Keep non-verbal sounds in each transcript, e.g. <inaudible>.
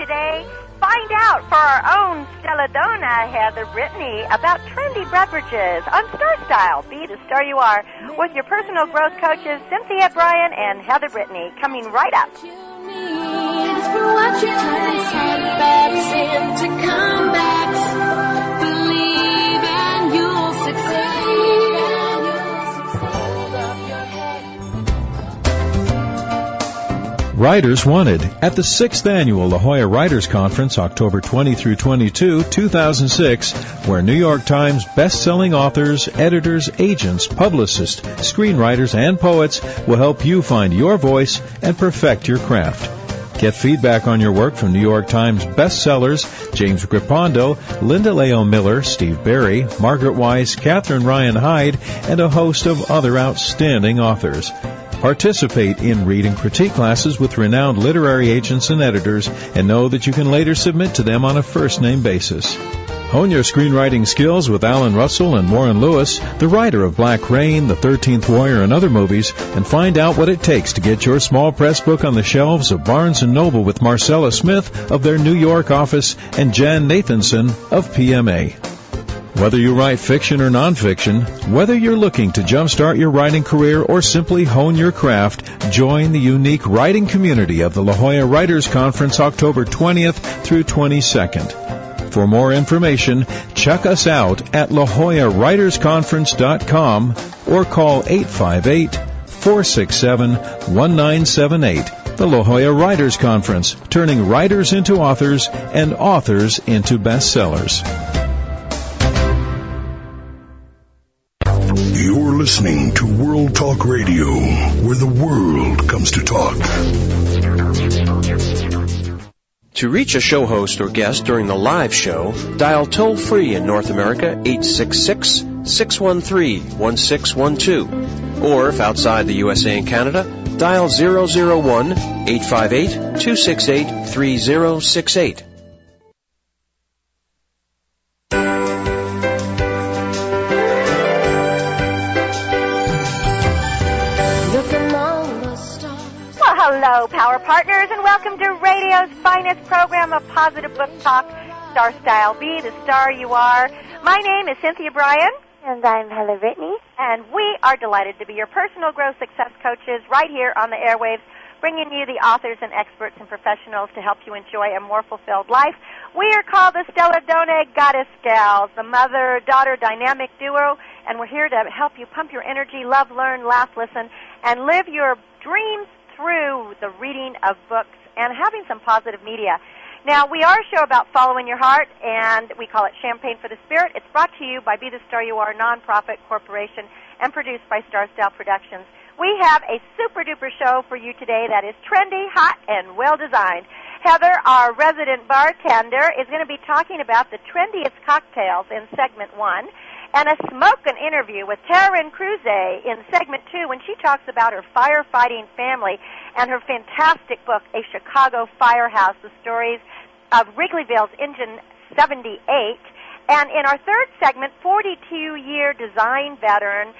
today? Find out for our own Stella Donna, Heather Brittany, about trendy beverages on Star Style. Be the star you are with your personal growth coaches, Cynthia Brian and Heather Brittany, coming right up. what you Writers Wanted at the 6th Annual La Jolla Writers Conference, October 20 through 22, 2006, where New York Times best-selling authors, editors, agents, publicists, screenwriters, and poets will help you find your voice and perfect your craft. Get feedback on your work from New York Times bestsellers James Grippando, Linda Lael Miller, Steve Berry, Margaret Weis, Catherine Ryan Hyde, and a host of other outstanding authors. Participate in reading critique classes with renowned literary agents and editors and know that you can later submit to them on a first name basis. Hone your screenwriting skills with Alan Russell and Warren Lewis, the writer of Black Rain, The Thirteenth Warrior, and other movies, and find out what it takes to get your small press book on the shelves of Barnes & Noble with Marcella Smith of their New York office and Jan Nathanson of PMA. Whether you write fiction or nonfiction, whether you're looking to jumpstart your writing career or simply hone your craft, join the unique writing community of the La Jolla Writers Conference October 20th through 22nd. For more information, check us out at lajollawritersconference.com or call 858-467-1978. The La Jolla Writers Conference, turning writers into authors and authors into bestsellers. Listening to World Talk Radio, where the world comes to talk. To reach a show host or guest during the live show, dial toll free in North America 866 613 1612. Or if outside the USA and Canada, dial 001 858 268 3068. Power Partners, and welcome to radio's finest program of positive book talk, Star Style. Be the star you are. My name is Cynthia Brian. And I'm Heather Brittany. And we are delighted to be your personal growth success coaches right here on the airwaves, bringing you the authors and experts and professionals to help you enjoy a more fulfilled life. We are called the Stella Done Goddess Gals, the mother-daughter dynamic duo, and we're here to help you pump your energy, love, learn, laugh, listen, and live your dreams through the reading of books and having some positive media. Now, we are a show about following your heart, and we call it Champagne for the Spirit. It's brought to you by Be the Star You Are nonprofit corporation and produced by Star Style Productions. We have a super duper show for you today that is trendy, hot, and well designed. Heather, our resident bartender, is going to be talking about the trendiest cocktails in segment one, and a smoking interview with Karen Kruse in segment two when she talks about her firefighting family and her fantastic book, A Chicago Firehouse, the stories of Wrigleyville's Engine 78. And in our third segment, 42-year design veteran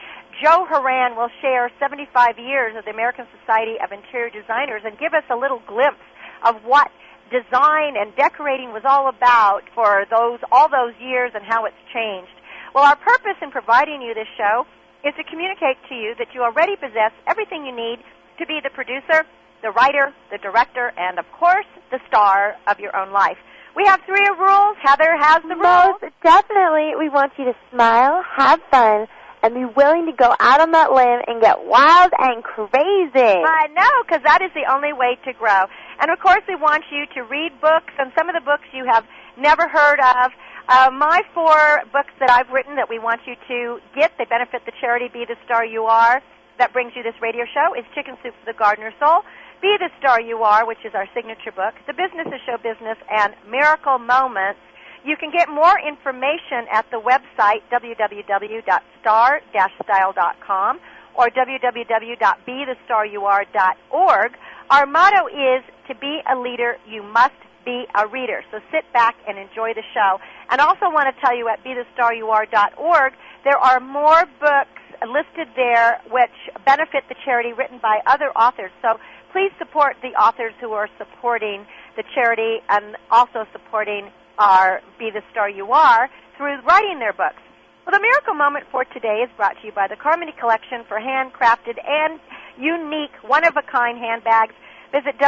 Joe Horan will share 75 years of the American Society of Interior Designers and give us a little glimpse of what design and decorating was all about for those all those years and how it's changed. Well, our purpose in providing you this show is to communicate to you that you already possess everything you need to be the producer, the writer, the director, and of course, the star of your own life. We have three rules. Heather has the rules. Most definitely, we want you to smile, have fun, and be willing to go out on that limb and get wild and crazy. I know, because that is the only way to grow. And of course, we want you to read books, and some of the books you have never heard of. Uh, my four books that I've written that we want you to get, they benefit the charity Be the Star You Are, that brings you this radio show, is Chicken Soup for the Gardener's Soul, Be the Star You Are, which is our signature book, The Business is Show Business, and Miracle Moments. You can get more information at the website www.star-style.com or www.bethestaryouare.org. Our motto is to be a leader, you must be a reader. So sit back and enjoy the show. And also want to tell you at BeTheStarYouAre.org, there are more books listed there which benefit the charity written by other authors. So please support the authors who are supporting the charity and also supporting our Be the Star You Are through writing their books. Well, the miracle moment for today is brought to you by the Carmody Collection for handcrafted and unique, one-of-a-kind handbags. Visit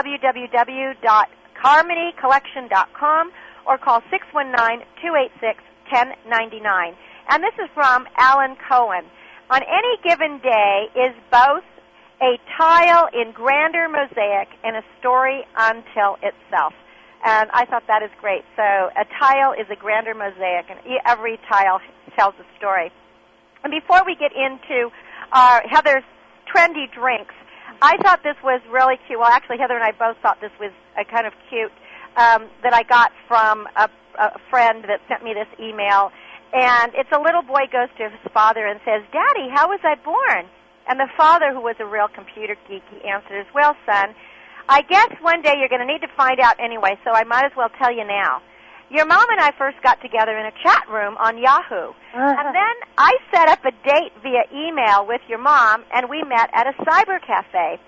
www.carmodycollection.com or call 619-286-1099. And this is from Alan Cohen. On any given day is both a tile in grander mosaic and a story until itself. And I thought that is great. So a tile is a grander mosaic, and every tile tells a story. And before we get into our Heather's trendy drinks, I thought this was really cute. Well, actually, Heather and I both thought this was uh, kind of cute um, that I got from a, a friend that sent me this email. And it's a little boy goes to his father and says, Daddy, how was I born? And the father, who was a real computer geek, he answers, Well, son, I guess one day you're going to need to find out anyway, so I might as well tell you now. Your mom and I first got together in a chat room on Yahoo. Uh-huh. And then I set up a date via email with your mom, and we met at a cyber cafe.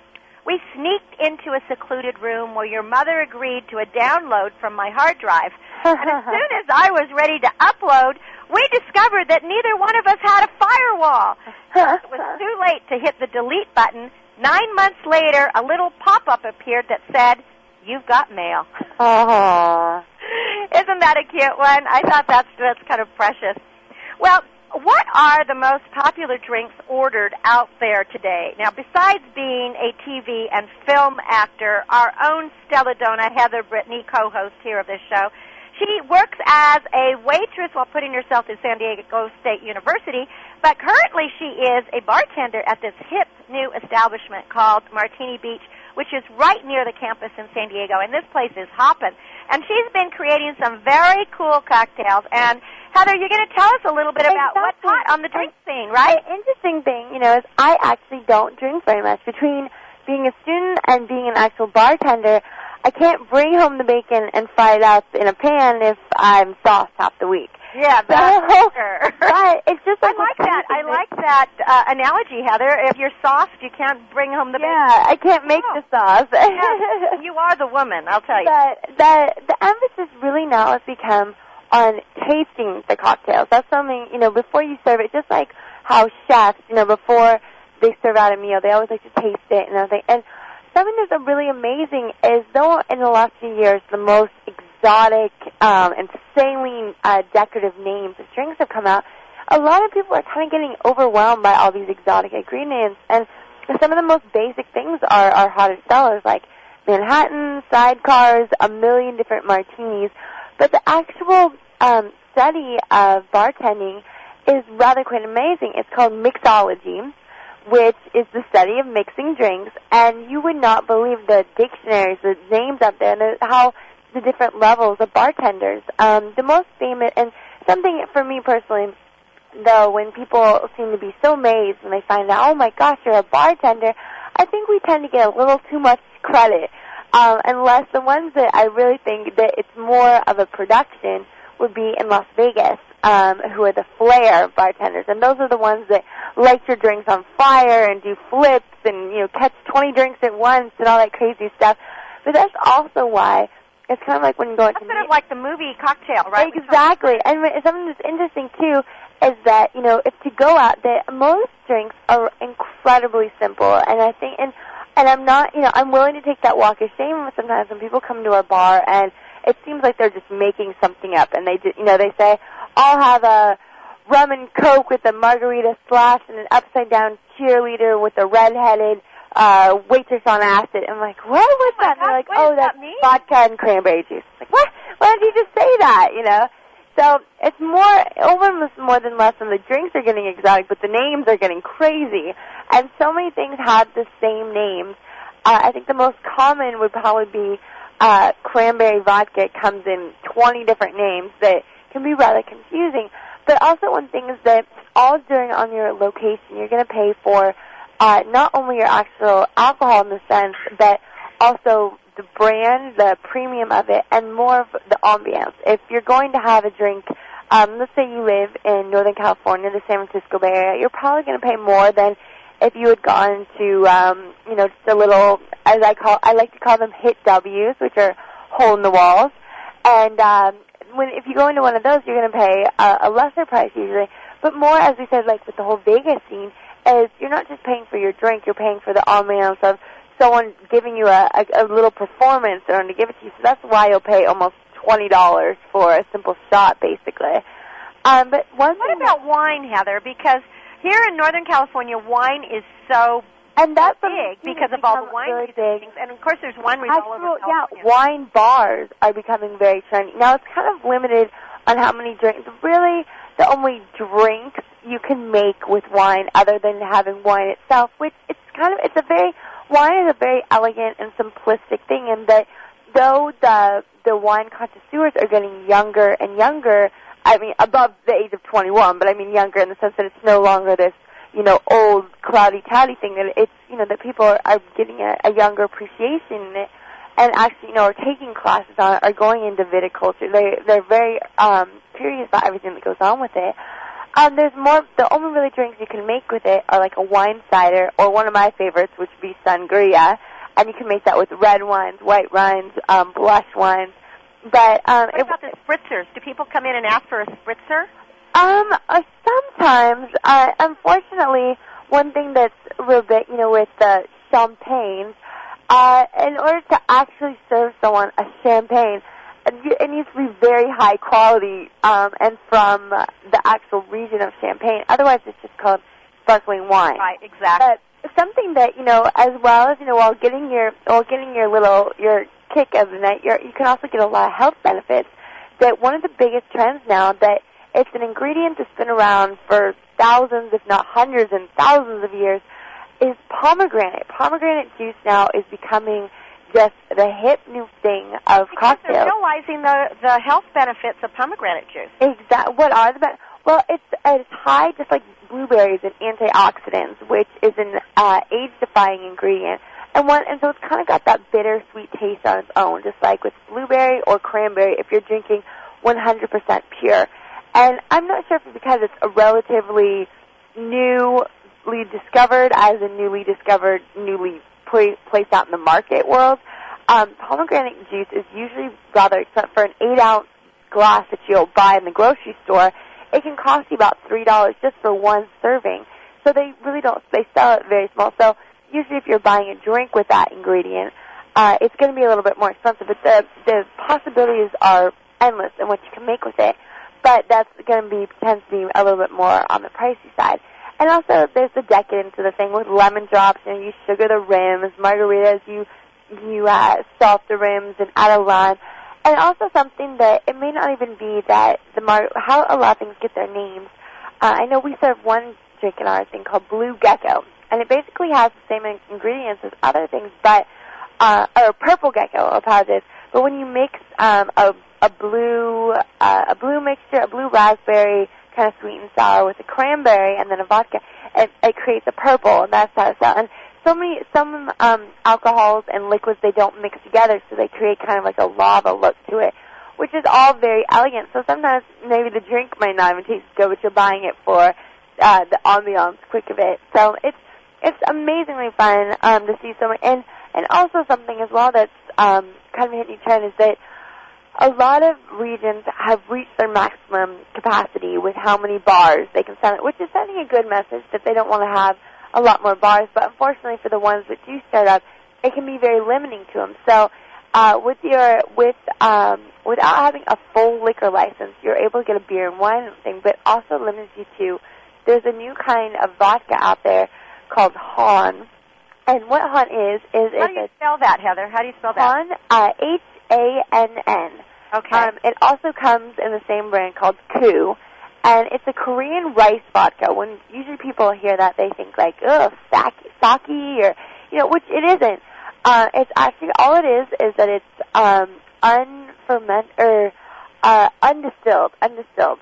We sneaked into a secluded room where your mother agreed to a download from my hard drive. And as <laughs> soon as I was ready to upload, we discovered that neither one of us had a firewall. It was <laughs> too late to hit the delete button. Nine months later, a little pop-up appeared that said, "You've got mail." Aww. Isn't that a cute one? I thought that's that's kind of precious. Well, what are the most popular drinks ordered out there today? Now, besides being a TV and film actor, our own Stella Dona, Heather Brittany, co-host here of this show, she works as a waitress while putting herself through San Diego State University, but currently she is a bartender at this hip new establishment called Martini Beach, which is right near the campus in San Diego, and this place is hopping. And she's been creating some very cool cocktails. And Heather, you're going to tell us a little bit about what's hot on the drink scene, right? The interesting thing, you know, is I actually don't drink very much. Between being a student and being an actual bartender, I can't bring home the bacon and fry it up in a pan if I'm sauced half the week. Yeah, So, that's for <laughs> sure. but it's just I like like that. I like that uh, analogy, Heather. If you're soft, you can't bring home the bacon Yeah, I can't make Oh. the sauce. bacon. Yeah, <laughs> you are the woman, I'll tell you. But the the emphasis really now has become on tasting the cocktails. That's something you know before you serve it. Just like how chefs, you know, before they serve out a meal, they always like to taste it and everything. And something that's really amazing is though in the last few years the most exotic, um, insanely uh, decorative names of drinks have come out. A lot of people are kind of getting overwhelmed by all these exotic ingredients, and some of the most basic things are are hottest sellers like Manhattan, sidecars, a million different martinis. But the actual um, study of bartending is rather quite amazing. It's called mixology, which is the study of mixing drinks, and you would not believe the dictionaries, the names out there, and the, how the different levels of bartenders. Um, the most famous, and something for me personally, though, when people seem to be so amazed when they find out, oh my gosh, you're a bartender, I think we tend to get a little too much credit. Um, unless the ones that I really think that it's more of a production would be in Las Vegas, um, who are the flair bartenders, and those are the ones that light your drinks on fire and do flips and you know catch 20 drinks at once and all that crazy stuff. But that's also why it's kind of like when you go into That's sort of like the movie cocktail, right? Exactly. And something that's interesting too is that, you know, if to go out that most drinks are incredibly simple and I think and and I'm not you know, I'm willing to take that walk of shame sometimes when people come to our bar and it seems like they're just making something up and they just you know, they say, I'll have a rum and coke with a margarita slash and an upside down cheerleader with a red headed uh waitress on acid. I'm like, what was that? And they're like, oh, does that mean?" vodka and cranberry juice. Like, what? Why didn't you just say that? You know? So it's more, almost more than less than the drinks are getting exotic, but the names are getting crazy. And so many things have the same names. Uh, I think the most common would probably be uh, cranberry vodka. It comes in 20 different names that can be rather confusing. But also one thing is that all during on your location, you're going to pay for uh, not only your actual alcohol in the sense, but also the brand, the premium of it, and more of the ambiance. If you're going to have a drink, um, let's say you live in Northern California, the San Francisco Bay Area, you're probably going to pay more than if you had gone to, um, you know, just a little, as I call, I like to call them hit W's, which are hole in the walls. And um, when if you go into one of those, you're going to pay a, a lesser price usually. But more, as we said, like with the whole Vegas scene, is you're not just paying for your drink, you're paying for the ambiance of someone giving you a, a, a little performance in order to give it to you. So that's why you'll pay almost twenty dollars for a simple shot, basically. Um, but one What about wine, Heather? Because here in Northern California, wine is so and that's big because of all the wine things, and of course there's wineries all over Actual, yeah, wine bars are becoming very trendy. Now it's kind of limited on how many drinks. Really, the only drinks you can make with wine other than having wine itself, which it's kind of it's a very wine is a very elegant and simplistic thing, and that though the the wine connoisseurs are getting younger and younger. I mean, above the age of 21, but I mean younger in the sense that it's no longer this you know, old cloudy tatty thing that it's, you know, that people are, are getting a, a younger appreciation in it and actually, you know, are taking classes on it, are going into viticulture. They, they're very, um, curious about everything that goes on with it. Um, there's more, the only really drinks you can make with it are like a wine cider or one of my favorites, which would be sangria. And you can make that with red wines, white wines, um, blush wines. But, um, What about the spritzers? Do people come in and ask for a spritzer? Um, uh, sometimes, uh, unfortunately, one thing that's a little bit, you know, with the champagne, uh, in order to actually serve someone a champagne, it it needs to be very high quality, um, and from the actual region of Champagne. Otherwise, it's just called sparkling wine. Right, exactly. But something that you know, as well as you know, while getting your while getting your little your kick of the night, you're, you can also get a lot of health benefits. That one of the biggest trends now that it's an ingredient that's been around for thousands, if not hundreds and thousands of years, is pomegranate. Pomegranate juice now is becoming just the hip new thing of because they're realizing the the health benefits of pomegranate juice. Exactly. What are the ben- well? It's it's high, just like blueberries, in antioxidants, which is an uh, age-defying ingredient, and one and so it's kind of got that bitter-sweet taste on its own, just like with blueberry or cranberry. If you're drinking 100% pure, and I'm not sure if it's because it's a relatively newly discovered, as a newly discovered, newly pla- placed out in the market world. Um, pomegranate juice is usually rather expensive for an eight-ounce glass that you'll buy in the grocery store. It can cost you about three dollars just for one serving. So they really don't. They sell it very small. So usually, if you're buying a drink with that ingredient, uh, it's going to be a little bit more expensive. But the the possibilities are endless in what you can make with it. But that's going to be tends to be a little bit more on the pricey side. And also, there's the decadence of the thing with lemon drops. You know, you sugar the rims, margaritas. You you uh, salt the rims and add a lime. And also something that it may not even be that the mar- how a lot of things get their names. Uh, I know we serve one drink in our thing called Blue Gecko, and it basically has the same in- ingredients as other things, but uh, or Purple Gecko, I apologize. But when you mix um, a a blue uh, a blue mixture, a blue raspberry kind of sweet and sour with a cranberry and then a vodka, it, it creates a purple, and that's how it's done. And so many some um, alcohols and liquids they don't mix together, so they create kind of like a lava look to it, which is all very elegant. So sometimes maybe the drink might not even taste good, but you're buying it for uh, the ambiance quick of it. So it's it's amazingly fun um, to see so and and also something as well that's um, kind of a hitting trend is that a lot of regions have reached their maximum capacity with how many bars they can sell it, which is sending a good message that they don't want to have a lot more bars. But unfortunately, for the ones that do start up, it can be very limiting to them. So, uh, with your with um, without having a full liquor license, you're able to get a beer and wine thing, but also limits you to. There's a new kind of vodka out there called Han, and what Han is is How do you a spell that, Heather? How do you spell that? Han uh, H A N N. Okay. Um, it also comes in the same brand called Koo, and it's a Korean rice vodka. When usually people hear that, they think like, ugh, sake, sake, or you know, which it isn't. Uh, it's actually all it is is that it's um, unferment or uh, undistilled, undistilled,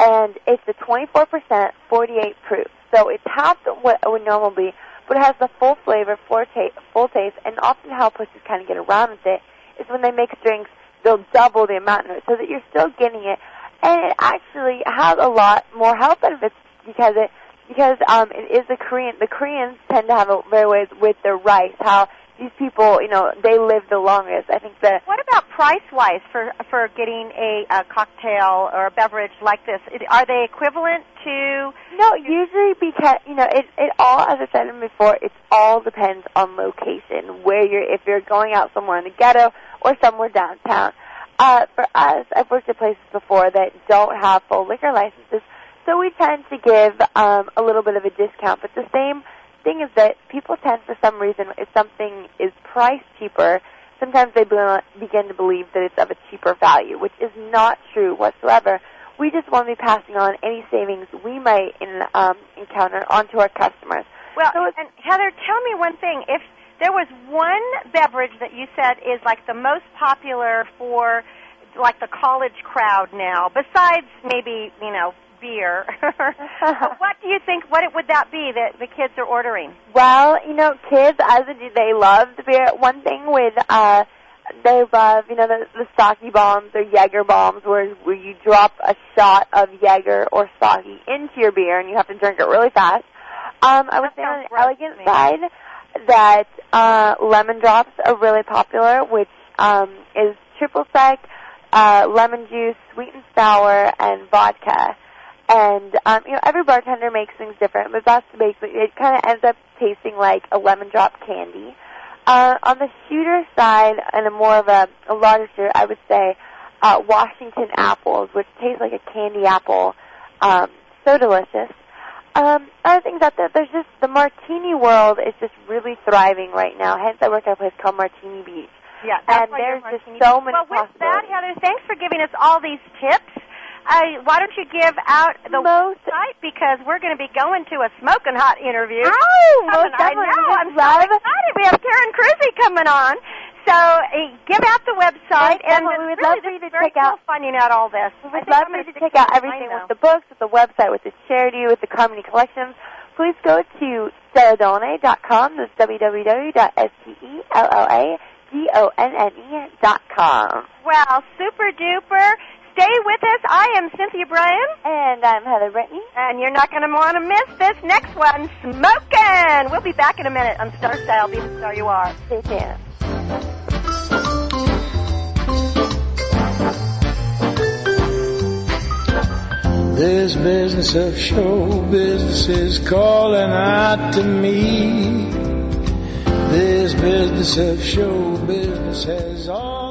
and it's a 24%, 48 proof. So it's half what it would normally be, but it has the full flavor, full taste, full taste, and often how pussies kind of get around with it is when they mix drinks, they'll double the amount of it so that you're still getting it, and it actually has a lot more health benefits because it because um it is a Korean. The Koreans tend to have a very ways with their rice how these people, you know, they live the longest. I think that What about price wise for for getting a, a cocktail or a beverage like this? Are they equivalent to? No, usually because you know it. It all, as I said before, it all depends on location. Where you're, if you're going out somewhere in the ghetto or somewhere downtown. Uh, for us, I've worked at places before that don't have full liquor licenses, so we tend to give um, a little bit of a discount. But the same thing is that people tend, for some reason, if something is priced cheaper, sometimes they begin to believe that it's of a cheaper value, which is not true whatsoever. We just want to be passing on any savings we might in, um, encounter onto our customers. Well, So and Heather, tell me one thing. If there was one beverage that you said is like the most popular for like the college crowd now, besides maybe you know beer, <laughs> <laughs> what do you think? What would that be that the kids are ordering? Well, you know, kids as a they love the beer. One thing with uh they love, you know, the the sake bombs or Jaeger bombs where where you drop a shot of Jaeger or sake into your beer and you have to drink it really fast. Um I would That say on the elegant side that uh lemon drops are really popular, which um is triple sec, uh lemon juice, sweet and sour and vodka. And um, you know, every bartender makes things different, but that's basically it. Kind of ends up tasting like a lemon drop candy. Uh, on the shooter side, and a more of a, a larger shooter, I would say uh, Washington apples, which taste like a candy apple. Um, so delicious. Um, other things out there, there's just the martini world is just really thriving right now. Hence, I work at a place called Martini Beach. Yeah, And there's just so many Well, with that. Heather, thanks for giving us all these tips. Uh, why don't you give out the Most- website because we're going to be going to a smoking hot interview. Oh, most. I know. I'm love- so excited. We have Karen Kruse coming on. So uh, give out the website, and We would really, love for you to check out- finding out all this. We would love for you to check out everything with the books, with the website, with the charity, with the Carmody Collections. Please go to stelladone.com. That's www.stelladone.com. though. Well, super duper. Stay with us. I am Cynthia Brian. And I'm Heather Brittany. And you're not going to want to miss this next one, Smokin'! We'll be back in a minute on Star Style, Be the Star You Are. Stay tuned. This business of show business is calling out to me. This business of show business has all I wanna be.